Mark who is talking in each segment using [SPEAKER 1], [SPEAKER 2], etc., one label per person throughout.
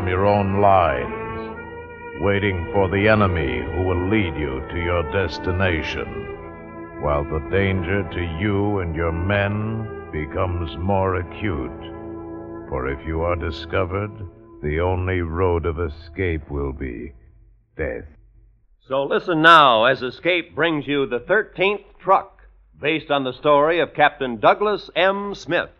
[SPEAKER 1] From your own lines, waiting for the enemy who will lead you to your destination, while the danger to you and your men becomes more acute. For if you are discovered, the only road of escape will be death.
[SPEAKER 2] So listen now as Escape brings you the 13th Truck, based on the story of Captain Douglas M. Smith.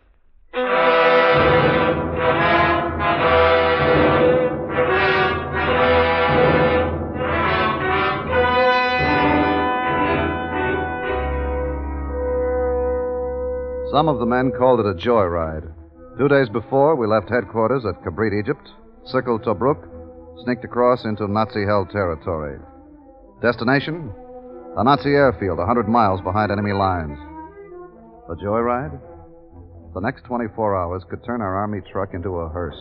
[SPEAKER 3] Some of the men called it a joyride. Two days before, we left headquarters at Kabrit, Egypt, circled Tobruk, sneaked across into Nazi held territory. Destination? A Nazi airfield a 100 miles behind enemy lines. A joyride? The next 24 hours could turn our army truck into a hearse.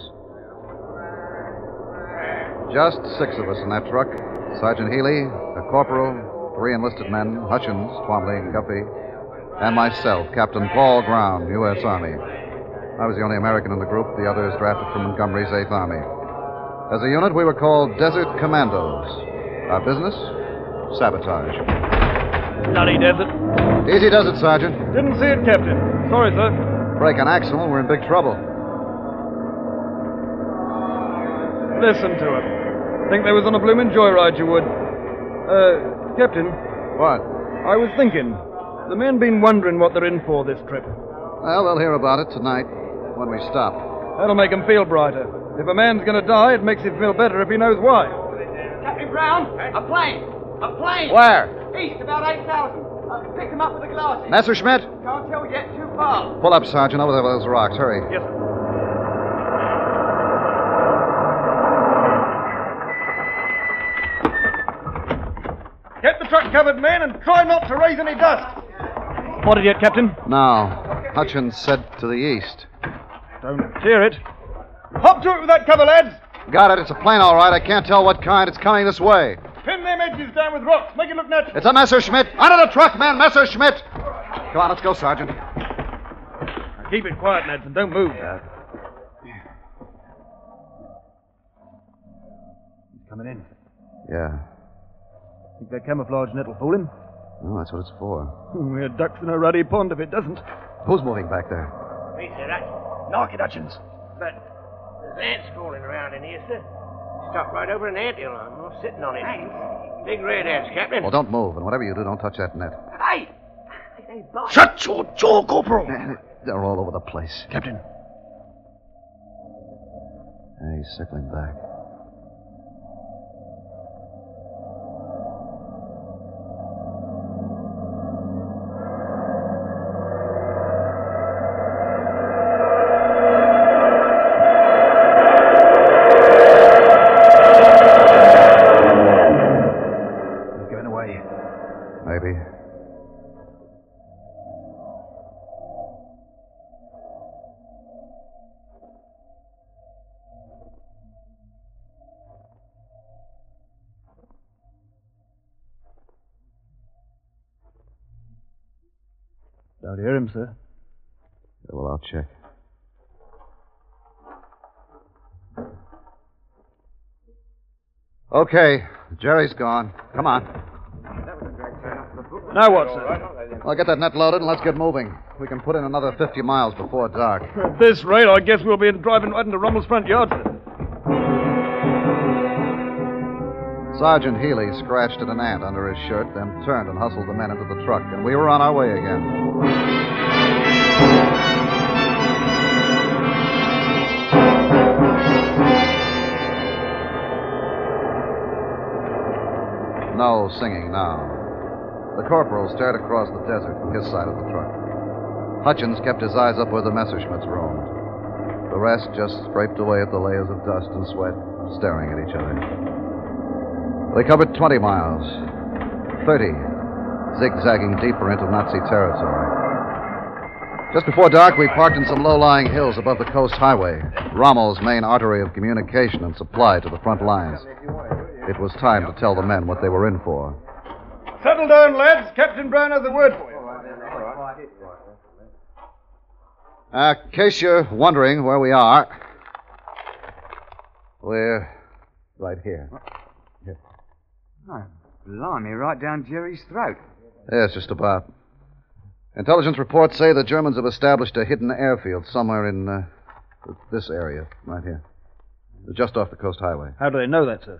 [SPEAKER 3] Just six of us in that truck Sergeant Healy, a corporal, three enlisted men, Hutchins, Twombly, and Guffey, and myself, Captain Paul Brown, U.S. Army. I was the only American in the group, the others drafted from Montgomery's 8th Army. As a unit, we were called Desert Commandos. Our business? Sabotage.
[SPEAKER 4] Bloody desert.
[SPEAKER 3] Easy does it, Sergeant.
[SPEAKER 4] Didn't see it, Captain. Sorry, sir.
[SPEAKER 3] Break an axle, and we're in big trouble.
[SPEAKER 4] Listen to it. Think they was on a bloomin' joyride, you would. Uh, Captain,
[SPEAKER 3] What?
[SPEAKER 4] I was thinking. The men been wondering what they're in for this trip.
[SPEAKER 3] Well, they'll hear about it tonight when we stop.
[SPEAKER 4] That'll make him feel brighter. If a man's gonna die, it makes him feel better if he knows why.
[SPEAKER 5] Captain Brown, a plane. A plane.
[SPEAKER 3] Where?
[SPEAKER 5] East, about 8,000. Uh, picked him up with the glasses.
[SPEAKER 3] Messerschmitt?
[SPEAKER 5] Can't tell yet, too far.
[SPEAKER 3] Pull up, Sergeant, over there, those rocks. Hurry.
[SPEAKER 4] Yes, sir. Get the truck covered, men, and try not to raise any dust. Spotted yet, Captain?
[SPEAKER 3] Now, Hutchins said to the east.
[SPEAKER 4] Don't hear it. Hop to it with that cover, lads.
[SPEAKER 3] Got it. It's a plane, all right. I can't tell what kind. It's coming this way.
[SPEAKER 4] Pin them edges down with rocks. Make it look natural.
[SPEAKER 3] It's a Messerschmitt. Out of the truck, man. Messerschmitt. Come on, let's go, Sergeant.
[SPEAKER 4] Now keep it quiet, lads, and don't move. He's coming in.
[SPEAKER 3] Yeah.
[SPEAKER 4] Think that camouflage net'll fool him?
[SPEAKER 3] No, that's what it's for.
[SPEAKER 4] We're ducks in a ruddy pond if it doesn't.
[SPEAKER 3] Who's moving back there?
[SPEAKER 5] Me, sir, Hutchins.
[SPEAKER 4] Knock it, Hutchins.
[SPEAKER 5] But there's ants crawling around in here, sir. Stop right over an anthill. I'm not sitting on it. Big red ants, Captain.
[SPEAKER 3] Well, don't move, and whatever you do, don't touch that net.
[SPEAKER 5] Hey! Hey, boss.
[SPEAKER 3] Shut your jaw, Corporal. They're all over the place.
[SPEAKER 4] Captain.
[SPEAKER 3] Yeah, he's circling back. Okay, Jerry's gone. Come on.
[SPEAKER 4] Now what, sir?
[SPEAKER 3] I'll get that net loaded and let's get moving. We can put in another 50 miles before dark.
[SPEAKER 4] At this rate, I guess we'll be driving right into Rommel's front yard, sir.
[SPEAKER 3] Sergeant Healy scratched at an ant under his shirt, then turned and hustled the men into the truck, and we were on our way again. No singing now. The corporal stared across the desert from his side of the truck. Hutchins kept his eyes up where the Messerschmitts roamed. The rest just scraped away at the layers of dust and sweat, staring at each other. They covered 20 miles, 30, zigzagging deeper into Nazi territory. Just before dark, we parked in some low lying hills above the coast highway, Rommel's main artery of communication and supply to the front lines. It was time to tell the men what they were in for.
[SPEAKER 4] Settle down, lads. Captain Brown has a word for you.
[SPEAKER 3] Uh, in case you're wondering where we are, we're right here.
[SPEAKER 6] Oh, blimey, right down Jerry's throat.
[SPEAKER 3] Yes, just about. Intelligence reports say the Germans have established a hidden airfield somewhere in uh, this area, right here. Just off the coast highway.
[SPEAKER 4] How do they know that, sir?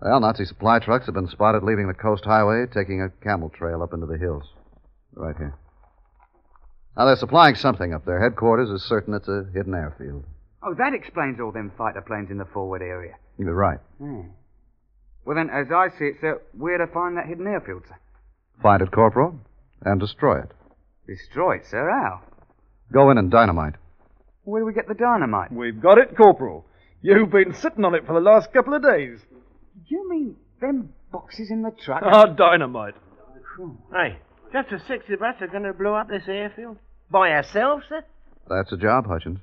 [SPEAKER 3] Well, Nazi supply trucks have been spotted leaving the coast highway, taking a camel trail up into the hills. Right here. Now, they're supplying something up there. Headquarters is certain it's a hidden airfield.
[SPEAKER 6] Oh, that explains all them fighter planes in the forward area.
[SPEAKER 3] You're right.
[SPEAKER 6] Hmm. Well, then, as I see it, sir, we're to find that hidden airfield, sir.
[SPEAKER 3] Find it, Corporal, and destroy it.
[SPEAKER 6] Destroy it, sir? How?
[SPEAKER 3] Go in and dynamite.
[SPEAKER 6] Where do we get the dynamite?
[SPEAKER 4] We've got it, Corporal. You've been sitting on it for the last couple of days.
[SPEAKER 6] You mean them boxes in the truck?
[SPEAKER 4] Our dynamite.
[SPEAKER 5] Hey, just the six of us are going to blow up this airfield? By ourselves, sir?
[SPEAKER 3] That's a job, Hutchins.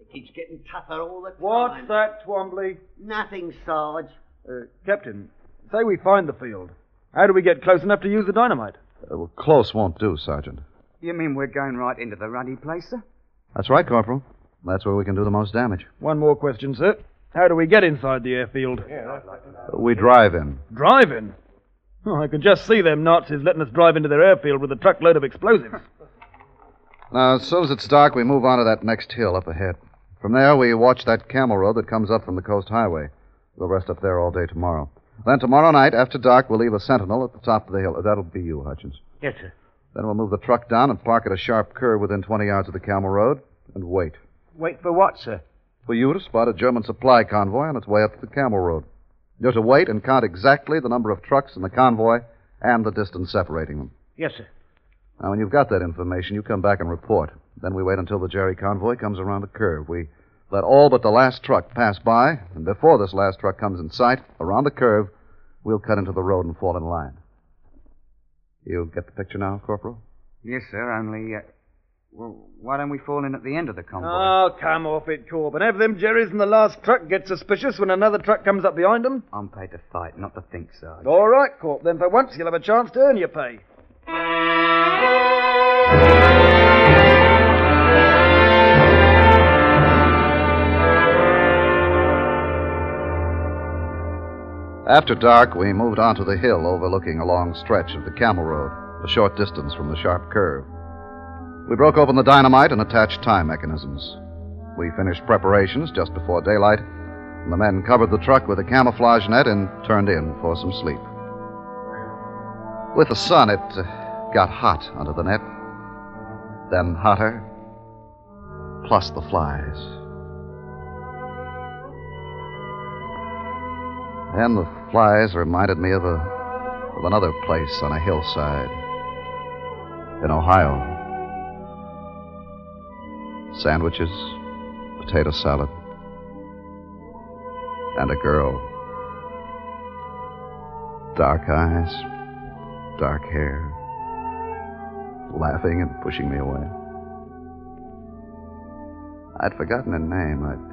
[SPEAKER 7] It keeps getting tougher all the time.
[SPEAKER 4] What's that, Twombly?
[SPEAKER 7] Nothing, Sarge.
[SPEAKER 4] Uh, Captain, say we find the field. How do we get close enough to use the dynamite?
[SPEAKER 3] Uh, well, close won't do, Sergeant.
[SPEAKER 6] You mean we're going right into the ruddy place, sir?
[SPEAKER 3] That's right, Corporal. That's where we can do the most damage.
[SPEAKER 4] One more question, sir. How do we get inside the airfield?
[SPEAKER 3] We drive in.
[SPEAKER 4] Drive in. Oh, I can just see them Nazis letting us drive into their airfield with a truckload of explosives.
[SPEAKER 3] Now, as soon as it's dark, we move on to that next hill up ahead. From there, we watch that camel road that comes up from the coast highway. We'll rest up there all day tomorrow. Then tomorrow night, after dark, we'll leave a sentinel at the top of the hill. That'll be you, Hutchins.
[SPEAKER 5] Yes, sir.
[SPEAKER 3] Then we'll move the truck down and park at a sharp curve within 20 yards of the camel road and wait.
[SPEAKER 5] Wait for what, sir?
[SPEAKER 3] For you to spot a German supply convoy on its way up the camel road. You're to wait and count exactly the number of trucks in the convoy and the distance separating them.
[SPEAKER 5] Yes, sir.
[SPEAKER 3] Now, when you've got that information, you come back and report. Then we wait until the Jerry convoy comes around the curve. We let all but the last truck pass by, and before this last truck comes in sight, around the curve, we'll cut into the road and fall in line. You get the picture now, Corporal?
[SPEAKER 6] Yes, sir, only, uh, well, why don't we fall in at the end of the convoy?
[SPEAKER 4] oh, come off it, Corp. And have them Jerrys in the last truck get suspicious when another truck comes up behind them?
[SPEAKER 6] I'm paid to fight, not to think, Sarge.
[SPEAKER 4] All right, Corp. Then for once you'll have a chance to earn your pay.
[SPEAKER 3] After dark, we moved onto the hill overlooking a long stretch of the camel road, a short distance from the sharp curve. We broke open the dynamite and attached time mechanisms. We finished preparations just before daylight, and the men covered the truck with a camouflage net and turned in for some sleep. With the sun, it uh, got hot under the net, then hotter, plus the flies. And the flies reminded me of a of another place on a hillside in Ohio. Sandwiches, potato salad, and a girl. Dark eyes, dark hair, laughing and pushing me away. I'd forgotten her name. I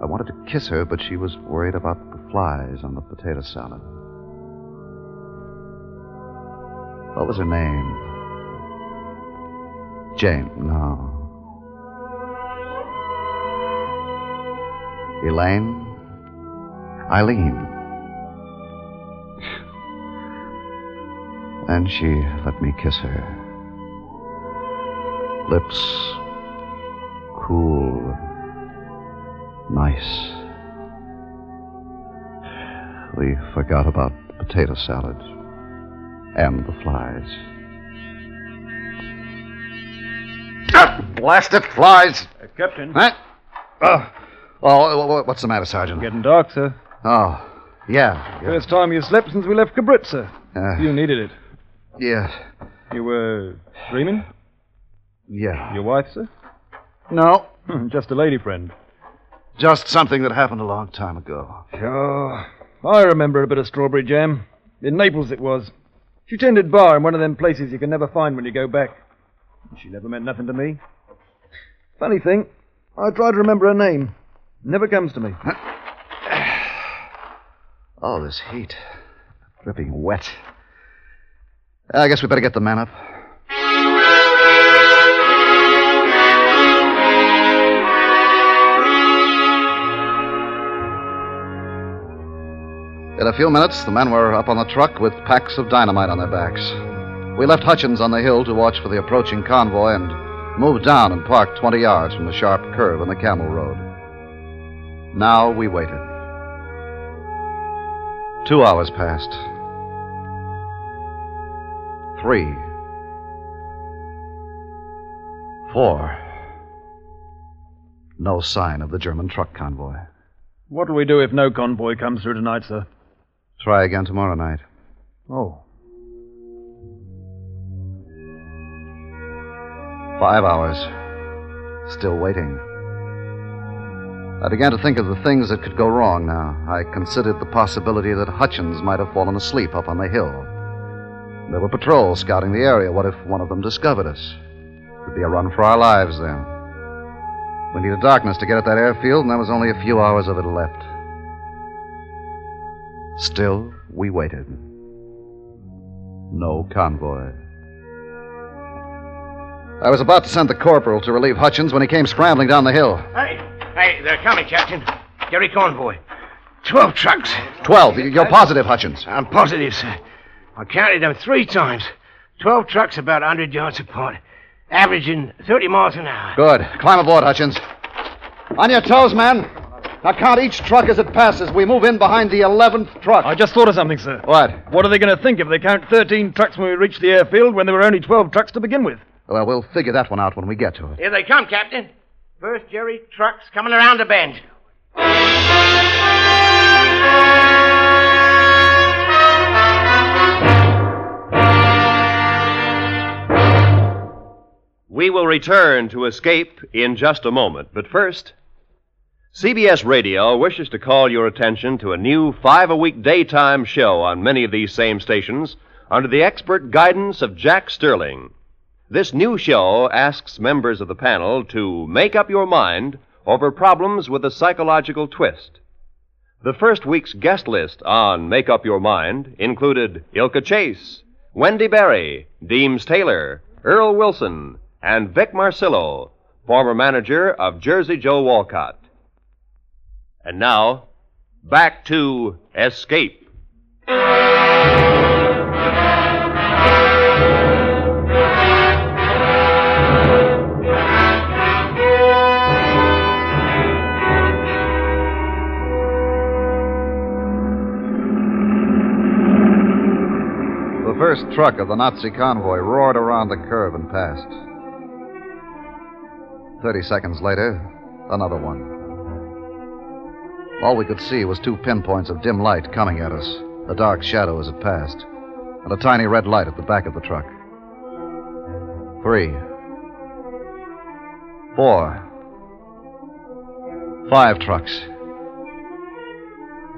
[SPEAKER 3] I wanted to kiss her, but she was worried about the flies on the potato salad. What was her name? Jane, no. Elaine? Eileen. And she let me kiss her. Lips cool, nice. We forgot about the potato salad and the flies. Ah, blast it, flies!
[SPEAKER 4] Uh, Captain.
[SPEAKER 3] Huh? Oh, oh, wha- wha- what's the matter, Sergeant?
[SPEAKER 4] Getting dark, sir.
[SPEAKER 3] Oh, Yeah. yeah.
[SPEAKER 4] First time you slept since we left Kabritza.
[SPEAKER 3] Uh,
[SPEAKER 4] You needed it.
[SPEAKER 3] yeah.
[SPEAKER 4] You were dreaming?
[SPEAKER 3] Yeah.
[SPEAKER 4] Your wife, sir?
[SPEAKER 3] No.
[SPEAKER 4] Just a lady friend.
[SPEAKER 3] Just something that happened a long time ago.
[SPEAKER 4] Sure. I remember a bit of strawberry jam. In Naples it was. She tended bar in one of them places you can never find when you go back. She never meant nothing to me. Funny thing, I try to remember her name. Never comes to me.
[SPEAKER 3] Oh, this heat. Dripping wet. I guess we better get the man up. In a few minutes, the men were up on the truck with packs of dynamite on their backs. We left Hutchins on the hill to watch for the approaching convoy and moved down and parked 20 yards from the sharp curve in the camel road. Now we waited. Two hours passed. Three. Four. No sign of the German truck convoy.
[SPEAKER 4] What will we do if no convoy comes through tonight, sir?
[SPEAKER 3] Try again tomorrow night.
[SPEAKER 4] Oh.
[SPEAKER 3] Five hours. Still waiting. I began to think of the things that could go wrong now. I considered the possibility that Hutchins might have fallen asleep up on the hill. There were patrols scouting the area. What if one of them discovered us? It'd be a run for our lives then. We needed darkness to get at that airfield, and there was only a few hours of it left. Still, we waited. No convoy. I was about to send the corporal to relieve Hutchins when he came scrambling down the hill.
[SPEAKER 5] Hey, hey, they're coming, Captain. Jerry Convoy. Twelve trucks.
[SPEAKER 3] Twelve. You're positive, Hutchins.
[SPEAKER 5] I'm positive, sir. I counted them three times. Twelve trucks about a 100 yards apart, averaging 30 miles an hour.
[SPEAKER 3] Good. Climb aboard, Hutchins. On your toes, man. Now count each truck as it passes. We move in behind the 11th truck.
[SPEAKER 4] I just thought of something, sir.
[SPEAKER 3] What?
[SPEAKER 4] What are they going to think if they count 13 trucks when we reach the airfield when there were only 12 trucks to begin with?
[SPEAKER 3] Well, we'll figure that one out when we get to it.
[SPEAKER 5] Here they come, Captain. First Jerry trucks coming around the bend.
[SPEAKER 2] We will return to Escape in just a moment, but first, CBS Radio wishes to call your attention to a new five a week daytime show on many of these same stations under the expert guidance of Jack Sterling. This new show asks members of the panel to make up your mind over problems with a psychological twist. The first week's guest list on Make Up Your Mind included Ilka Chase, Wendy Barrie, Deems Taylor, Earl Wilson, and Vic Marcillo, former manager of Jersey Joe Walcott. And now, back to Escape.
[SPEAKER 3] First truck of the Nazi convoy roared around the curve and passed. Thirty seconds later, another one. All we could see was two pinpoints of dim light coming at us, a dark shadow as it passed, and a tiny red light at the back of the truck. Three. Four. Five trucks.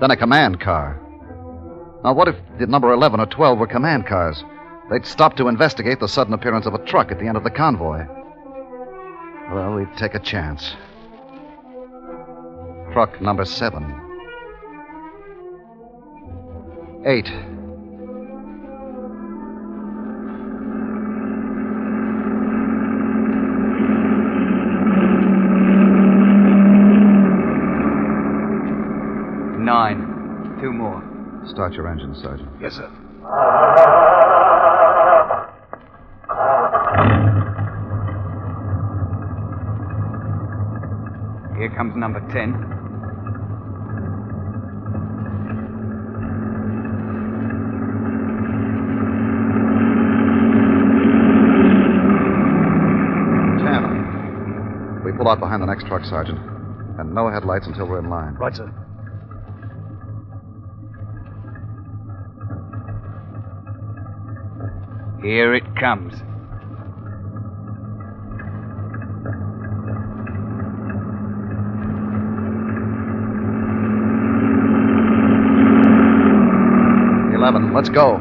[SPEAKER 3] Then a command car. Now, what if the number 11 or 12 were command cars? They'd stop to investigate the sudden appearance of a truck at the end of the convoy. Well, we'd take a chance. Truck number seven. Eight. Start your engine, Sergeant.
[SPEAKER 5] Yes, sir.
[SPEAKER 6] Here comes number ten.
[SPEAKER 3] Ten. We pull out behind the next truck, Sergeant. And no headlights until we're in line.
[SPEAKER 4] Right, sir.
[SPEAKER 6] Here it comes.
[SPEAKER 3] Eleven. Let's go.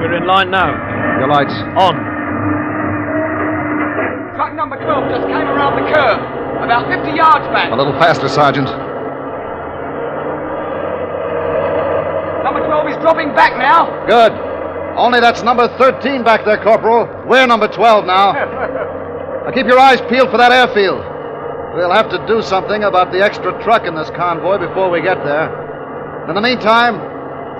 [SPEAKER 4] We're in line now.
[SPEAKER 3] Your lights.
[SPEAKER 4] On.
[SPEAKER 6] Curve. About 50 yards back.
[SPEAKER 3] A little faster, Sergeant.
[SPEAKER 6] Number 12 is dropping back now.
[SPEAKER 3] Good. Only that's number 13 back there, Corporal. We're number 12 now. now keep your eyes peeled for that airfield. We'll have to do something about the extra truck in this convoy before we get there. In the meantime,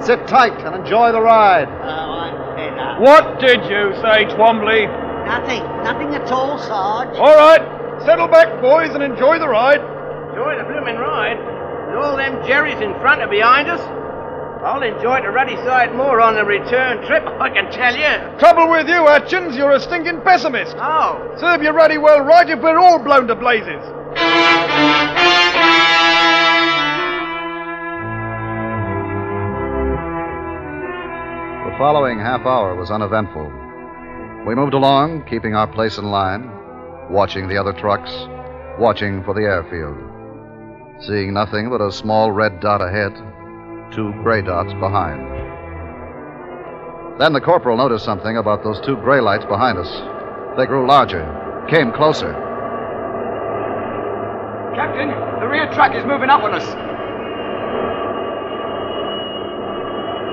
[SPEAKER 3] sit tight and enjoy the ride.
[SPEAKER 7] Oh, I'm fed.
[SPEAKER 4] What did you say, Twombly?
[SPEAKER 7] Nothing. Nothing at all, Sarge.
[SPEAKER 4] All right. Settle back, boys, and enjoy the ride.
[SPEAKER 5] Enjoy the blooming ride. With all them jerrys in front and behind us. I'll enjoy the ruddy side more on the return trip, I can tell you.
[SPEAKER 4] Trouble with you, Atchins, you're a stinking pessimist.
[SPEAKER 5] Oh,
[SPEAKER 4] Serve you ruddy well right if we're all blown to blazes.
[SPEAKER 3] The following half hour was uneventful. We moved along, keeping our place in line, watching the other trucks, watching for the airfield. Seeing nothing but a small red dot ahead, two gray dots behind. Then the corporal noticed something about those two gray lights behind us. They grew larger, came closer.
[SPEAKER 6] Captain, the rear truck is moving up on us.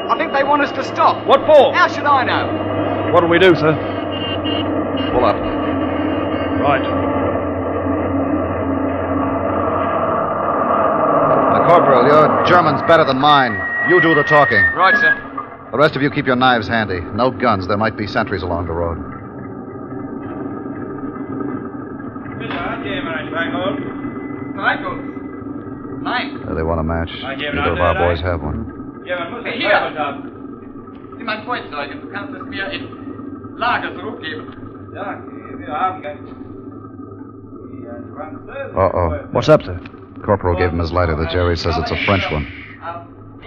[SPEAKER 6] I think they want us to stop.
[SPEAKER 4] What for?
[SPEAKER 6] How should I know?
[SPEAKER 4] What'll we do, sir?
[SPEAKER 3] Pull up.
[SPEAKER 4] Right.
[SPEAKER 3] Now, Corporal, your German's better than mine. You do the talking.
[SPEAKER 6] Right, sir.
[SPEAKER 3] The rest of you keep your knives handy. No guns. There might be sentries along the road.
[SPEAKER 6] Strikers. Nein.
[SPEAKER 3] Uh, they want a match. Neither of our boys have one.
[SPEAKER 6] Hier. Sieh mein Freund, Sergeant. Du kannst es mir in Lager zurückgeben.
[SPEAKER 3] Uh oh.
[SPEAKER 4] What's up, sir?
[SPEAKER 3] Corporal gave him his lighter. The Jerry says it's a French one.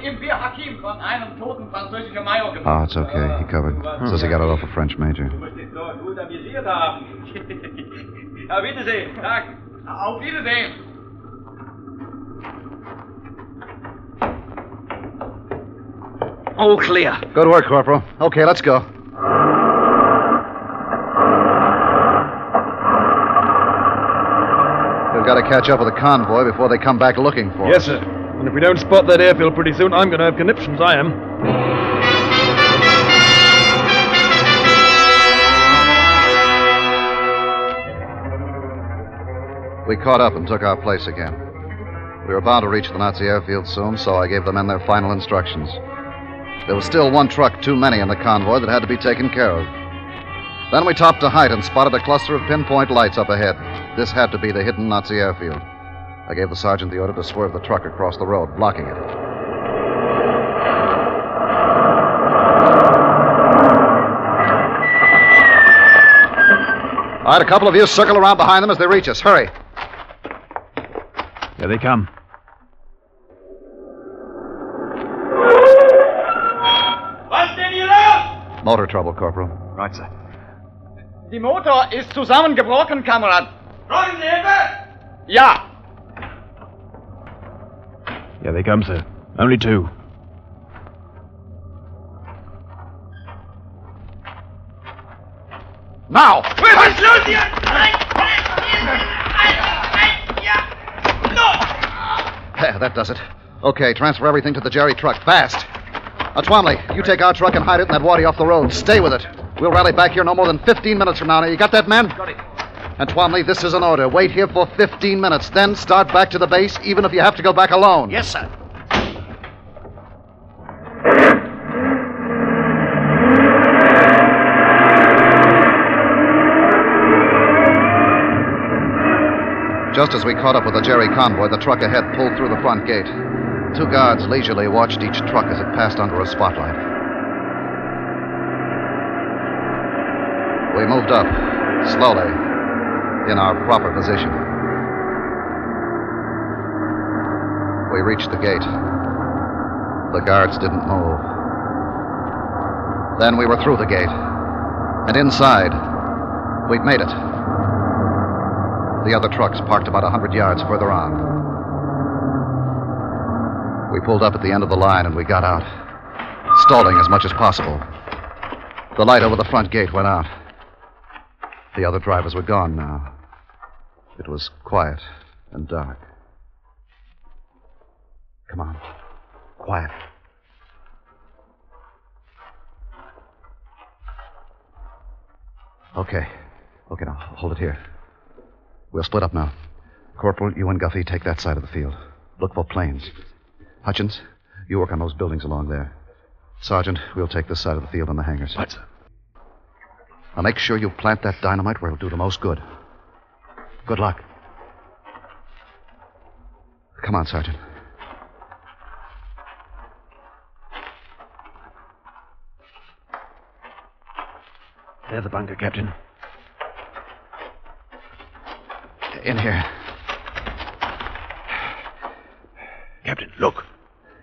[SPEAKER 6] Im Bir Hakeim von einem toten französischen Major gefunden.
[SPEAKER 3] Oh, it's okay. He covered. Says he got it off a French major.
[SPEAKER 6] Auf Wiedersehen. Tag. Auf Wiedersehen. All clear.
[SPEAKER 3] Good work, Corporal. Okay, let's go. We've got to catch up with the convoy before they come back looking for
[SPEAKER 4] Yes,
[SPEAKER 3] us.
[SPEAKER 4] Yes, sir. And if we don't spot that airfield pretty soon, I'm going to have conniptions, I am.
[SPEAKER 3] We caught up and took our place again. We were bound to reach the Nazi airfield soon, so I gave the men their final instructions. There was still one truck too many in the convoy that had to be taken care of. Then we topped a height and spotted a cluster of pinpoint lights up ahead. This had to be the hidden Nazi airfield. I gave the sergeant the order to swerve the truck across the road, blocking it. All right, a couple of you circle around behind them as they reach us. Hurry.
[SPEAKER 4] Here they come. What's in your left?
[SPEAKER 3] Motor trouble, Corporal.
[SPEAKER 6] Right, sir. Die Motor ist zusammengebrochen, Kamerad. Brauchen Sie Hilfe? Ja.
[SPEAKER 4] Here they come, sir. Only two.
[SPEAKER 3] Now!
[SPEAKER 5] Was ist los hier? Nein!
[SPEAKER 3] There, that does it. Okay, transfer everything to the Jerry truck, fast. Now, Twombly, you take our truck and hide it in that wadi off the road. Stay with it. We'll rally back here no more than 15 minutes from now. Now, you got that, man? Got it. And Twombly, this is an order. Wait here for 15 minutes, then start back to the base, even if you have to go back alone.
[SPEAKER 7] Yes, sir.
[SPEAKER 3] Just as we caught up with the Jerry convoy, the truck ahead pulled through the front gate. Two guards leisurely watched each truck as it passed under a spotlight. We moved up, slowly, in our proper position. We reached the gate. The guards didn't move. Then we were through the gate. And inside, we'd made it. The other trucks parked about a hundred yards further on. We pulled up at the end of the line and we got out, stalling as much as possible. The light over the front gate went out. The other drivers were gone now. It was quiet and dark. Come on. Quiet. Okay. Okay, now, hold it here. We'll split up now. Corporal, you and Guffey take that side of the field. Look for planes. Hutchins, you work on those buildings along there. Sergeant, we'll take this side of the field and the hangars.
[SPEAKER 4] Sir.
[SPEAKER 3] Now make sure you plant that dynamite where it'll do the most good. Good luck. Come on, Sergeant.
[SPEAKER 4] There's the bunker, Captain.
[SPEAKER 3] In here.
[SPEAKER 4] Captain, look.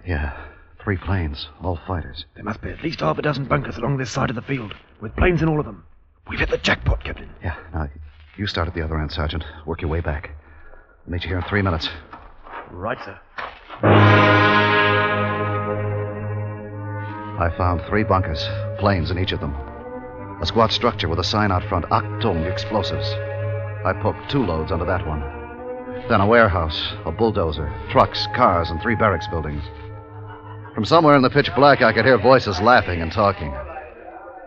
[SPEAKER 3] Yeah, three planes, all fighters.
[SPEAKER 4] There must be at least half a dozen bunkers along this side of the field, with planes in all of them. We've hit the jackpot, Captain.
[SPEAKER 3] Yeah, now you start at the other end, Sergeant. Work your way back. I'll meet you here in three minutes.
[SPEAKER 4] Right, sir.
[SPEAKER 3] I found three bunkers, planes in each of them. A squat structure with a sign out front, Achtung Explosives. I poked two loads under that one. Then a warehouse, a bulldozer, trucks, cars, and three barracks buildings. From somewhere in the pitch black, I could hear voices laughing and talking.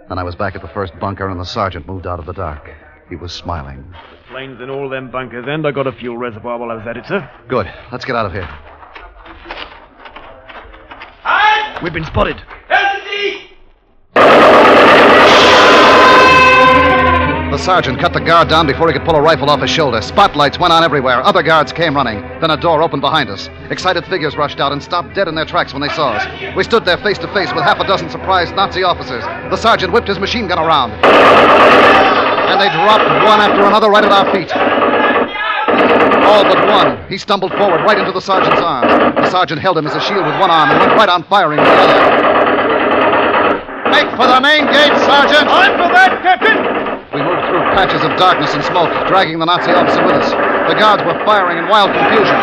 [SPEAKER 3] Then I was back at the first bunker, and the sergeant moved out of the dark. He was smiling.
[SPEAKER 4] The planes in all them bunkers, and I got a fuel reservoir while I was at it, sir.
[SPEAKER 3] Good. Let's get out of here.
[SPEAKER 4] We've been spotted.
[SPEAKER 3] Sergeant cut the guard down before he could pull a rifle off his shoulder. Spotlights went on everywhere. Other guards came running. Then a door opened behind us. Excited figures rushed out and stopped dead in their tracks when they saw us. We stood there face to face with half a dozen surprised Nazi officers. The sergeant whipped his machine gun around. And they dropped one after another right at our feet. All but one. He stumbled forward right into the sergeant's arms. The sergeant held him as a shield with one arm and went right on firing with the other. Make for the main gate, Sergeant!
[SPEAKER 6] I'm for that, Captain!
[SPEAKER 3] We moved through patches of darkness and smoke, dragging the Nazi officer with us. The guards were firing in wild confusion.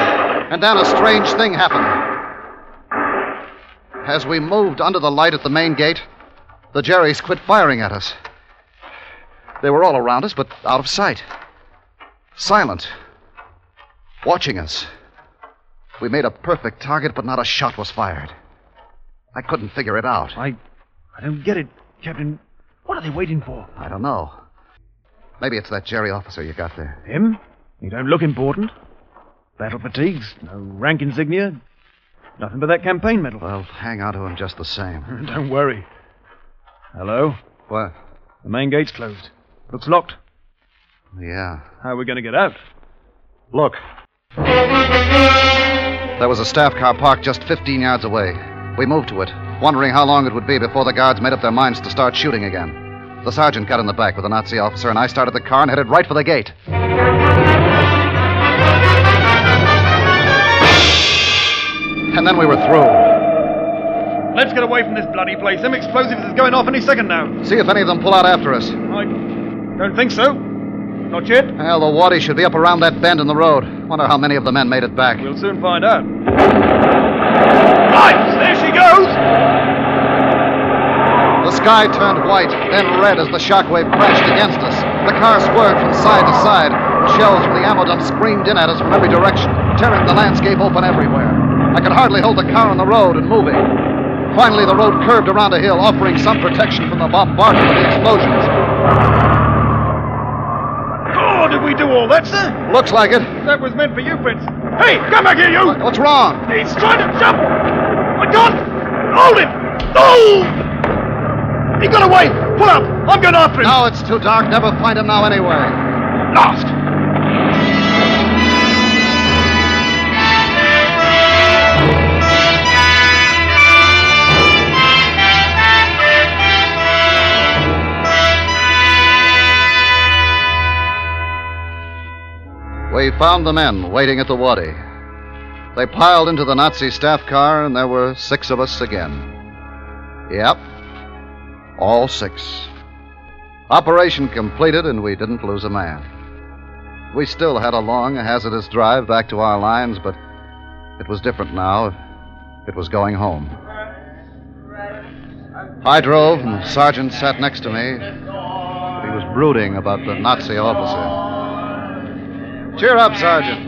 [SPEAKER 3] And then a strange thing happened. As we moved under the light at the main gate, the Jerrys quit firing at us. They were all around us, but out of sight. Silent. Watching us. We made a perfect target, but not a shot was fired. I couldn't figure it out.
[SPEAKER 4] I. I don't get it, Captain. What are they waiting for?
[SPEAKER 3] I don't know. Maybe it's that Jerry officer you got there.
[SPEAKER 4] Him? He don't look important. Battle fatigues, no rank insignia, nothing but that campaign medal.
[SPEAKER 3] Well, hang on to him just the same.
[SPEAKER 4] don't worry. Hello?
[SPEAKER 3] What?
[SPEAKER 4] The main gate's closed. Looks locked.
[SPEAKER 3] Yeah.
[SPEAKER 4] How are we going to get out?
[SPEAKER 3] Look. There was a staff car parked just 15 yards away. We moved to it, wondering how long it would be before the guards made up their minds to start shooting again. The sergeant got in the back with a Nazi officer, and I started the car and headed right for the gate. And then we were through.
[SPEAKER 4] Let's get away from this bloody place. Them explosives is going off any second now.
[SPEAKER 3] See if any of them pull out after us.
[SPEAKER 4] I don't think so. Not yet.
[SPEAKER 3] Well, the wadi should be up around that bend in the road. Wonder how many of the men made it back.
[SPEAKER 4] We'll soon find out. Lights! There she goes!
[SPEAKER 3] The sky turned white, then red as the shockwave crashed against us. The car swerved from side to side. Shells from the ammo dump screamed in at us from every direction, tearing the landscape open everywhere. I could hardly hold the car on the road and moving. Finally, the road curved around a hill, offering some protection from the bombardment of the explosions.
[SPEAKER 4] Oh, did we do all that, sir?
[SPEAKER 3] Looks like it.
[SPEAKER 4] That was meant for you, Prince. Hey, come back here, you!
[SPEAKER 3] What's wrong?
[SPEAKER 4] He's trying to jump! My gun! Hold him! No! He got away! Pull up! I'm going after him!
[SPEAKER 3] Now it's too dark. Never find him now anyway.
[SPEAKER 4] Lost!
[SPEAKER 3] we found the men waiting at the Wadi. They piled into the Nazi staff car, and there were six of us again. Yep, all six. Operation completed, and we didn't lose a man. We still had a long, hazardous drive back to our lines, but it was different now. It was going home. I drove, and sergeant sat next to me, he was brooding about the Nazi officer. Cheer up, Sergeant.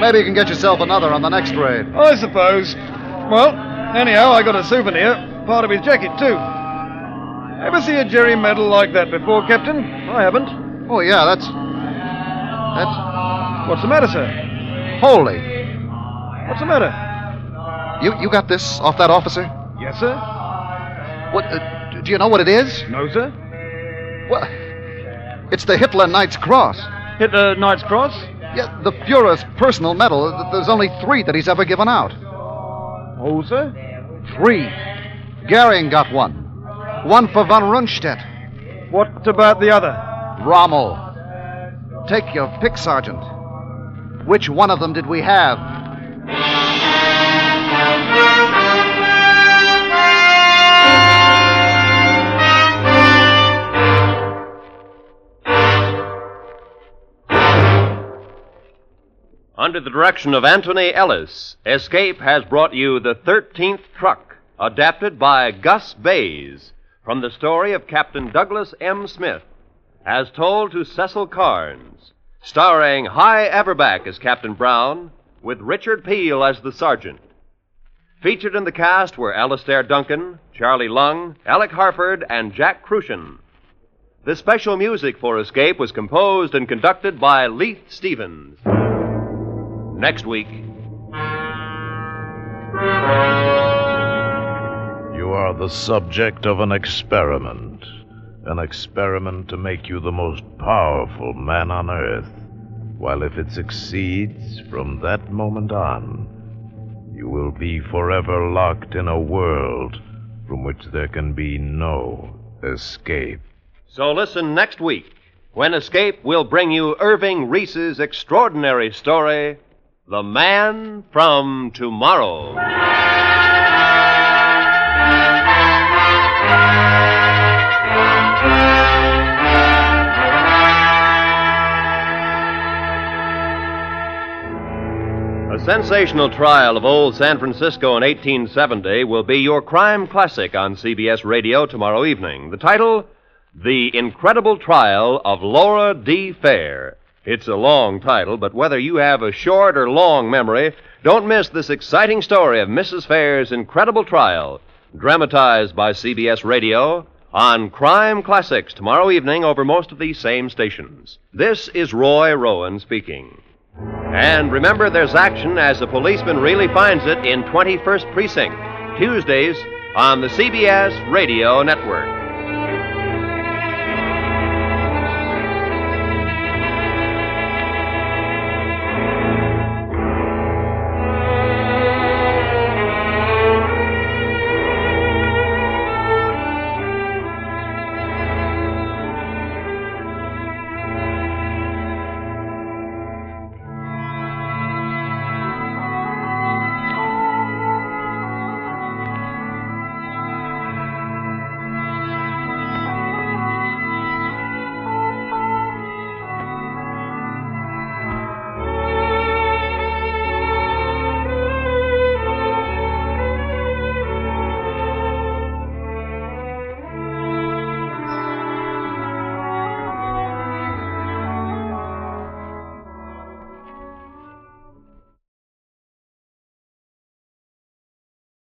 [SPEAKER 3] Maybe you can get yourself another on the next raid.
[SPEAKER 4] I suppose. Well, anyhow, I got a souvenir. Part of his jacket, too. Ever see a Jerry medal like that before, Captain? I haven't.
[SPEAKER 3] Oh, yeah, that's. That's.
[SPEAKER 4] What's the matter, sir?
[SPEAKER 3] Holy.
[SPEAKER 4] What's the matter?
[SPEAKER 3] You, you got this off that officer?
[SPEAKER 4] Yes, sir.
[SPEAKER 3] What. Uh, do you know what it is?
[SPEAKER 4] No, sir.
[SPEAKER 3] Well, it's the Hitler Knight's Cross.
[SPEAKER 4] Hitler Knight's Cross?
[SPEAKER 3] Yeah, the Fuhrer's personal medal. There's only three that he's ever given out.
[SPEAKER 4] Oh, sir?
[SPEAKER 3] Three. Goering got one. One for von Rundstedt.
[SPEAKER 4] What about the other?
[SPEAKER 3] Rommel. Take your pick, Sergeant. Which one of them did we have?
[SPEAKER 2] Under the direction of Antony Ellis, Escape has brought you The Thirteenth Truck, adapted by Gus Bayz from the story of Captain Douglas M. Smith, as told to Cecil Carnes, starring Hy Averback as Captain Brown, with Richard Peel as the sergeant. Featured in the cast were Alastair Duncan, Charlie Lung, Alec Harford, and Jack Kruschen. The special music for Escape was composed and conducted by Leith Stevens. Next week.
[SPEAKER 1] Are the subject of an experiment. An experiment to make you the most powerful man on earth. While if it succeeds, from that moment on, you will be forever locked in a world from which there can be no escape.
[SPEAKER 2] So listen next week when Escape will bring you Irving Reese's extraordinary story, The Man from Tomorrow. Sensational trial of old San Francisco in 1870 will be your crime classic on CBS Radio tomorrow evening. The title, The Incredible Trial of Laura D. Fair. It's a long title, but whether you have a short or long memory, don't miss this exciting story of Mrs. Fair's incredible trial, dramatized by CBS Radio on Crime Classics tomorrow evening over most of these same stations. This is Roy Rowan speaking. And remember, there's action as the policeman really finds it in 21st Precinct, Tuesdays on the CBS Radio Network.